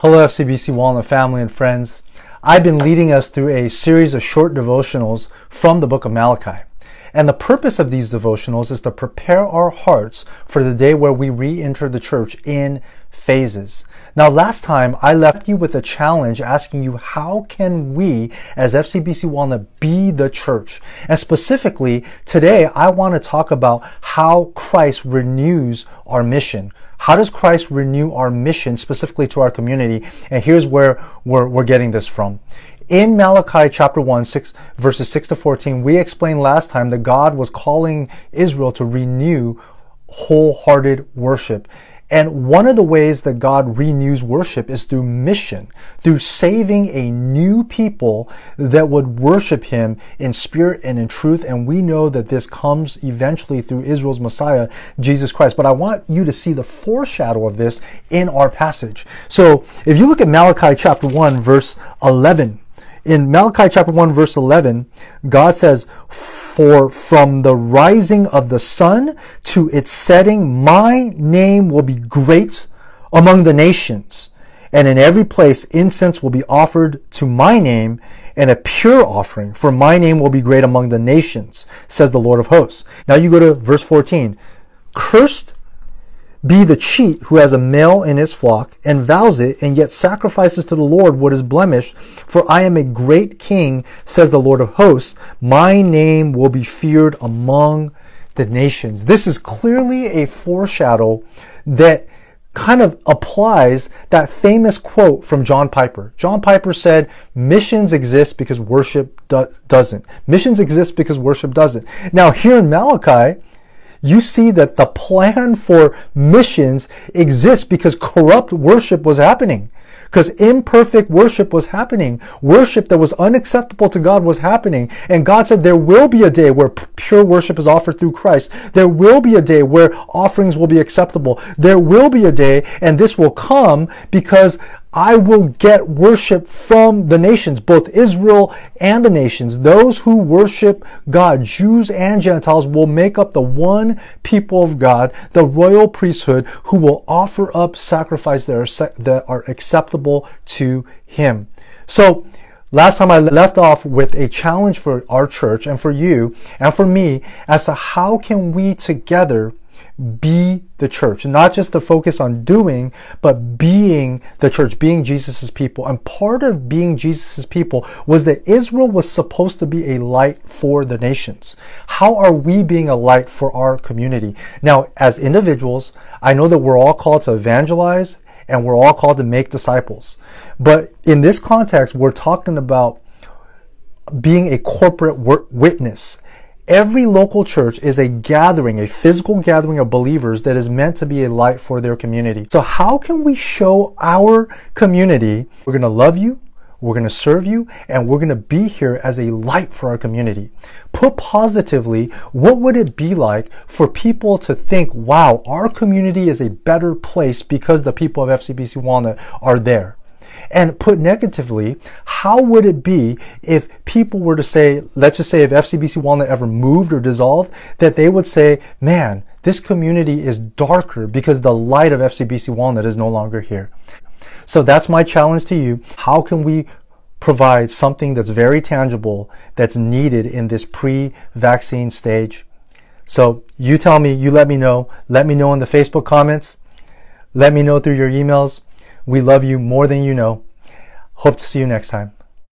Hello, FCBC Walnut family and friends. I've been leading us through a series of short devotionals from the book of Malachi. And the purpose of these devotionals is to prepare our hearts for the day where we re-enter the church in phases. Now, last time I left you with a challenge asking you how can we as FCBC Walnut be the church? And specifically, today I want to talk about how Christ renews our mission. How does Christ renew our mission specifically to our community? And here's where we're, we're getting this from. In Malachi chapter 1, 6, verses 6 to 14, we explained last time that God was calling Israel to renew wholehearted worship. And one of the ways that God renews worship is through mission, through saving a new people that would worship Him in spirit and in truth. And we know that this comes eventually through Israel's Messiah, Jesus Christ. But I want you to see the foreshadow of this in our passage. So if you look at Malachi chapter 1, verse 11, in Malachi chapter 1 verse 11, God says, For from the rising of the sun to its setting, my name will be great among the nations. And in every place incense will be offered to my name and a pure offering, for my name will be great among the nations, says the Lord of hosts. Now you go to verse 14. Cursed be the cheat who has a male in his flock and vows it and yet sacrifices to the Lord what is blemished. For I am a great king, says the Lord of hosts. My name will be feared among the nations. This is clearly a foreshadow that kind of applies that famous quote from John Piper. John Piper said, missions exist because worship do- doesn't. Missions exist because worship doesn't. Now here in Malachi, you see that the plan for missions exists because corrupt worship was happening. Because imperfect worship was happening. Worship that was unacceptable to God was happening. And God said there will be a day where pure worship is offered through Christ. There will be a day where offerings will be acceptable. There will be a day, and this will come because I will get worship from the nations, both Israel and the nations. Those who worship God, Jews and Gentiles, will make up the one people of God, the royal priesthood, who will offer up sacrifices that are, that are acceptable to Him. So, Last time I left off with a challenge for our church and for you and for me as to how can we together be the church, not just to focus on doing, but being the church, being Jesus' people. And part of being Jesus' people was that Israel was supposed to be a light for the nations. How are we being a light for our community? Now, as individuals, I know that we're all called to evangelize and we're all called to make disciples. But in this context, we're talking about being a corporate witness Every local church is a gathering, a physical gathering of believers that is meant to be a light for their community. So how can we show our community we're going to love you, we're going to serve you, and we're going to be here as a light for our community? Put positively, what would it be like for people to think, wow, our community is a better place because the people of FCBC Walnut are there? And put negatively, how would it be if people were to say, let's just say if FCBC Walnut ever moved or dissolved, that they would say, man, this community is darker because the light of FCBC Walnut is no longer here. So that's my challenge to you. How can we provide something that's very tangible that's needed in this pre-vaccine stage? So you tell me, you let me know. Let me know in the Facebook comments. Let me know through your emails. We love you more than you know. Hope to see you next time.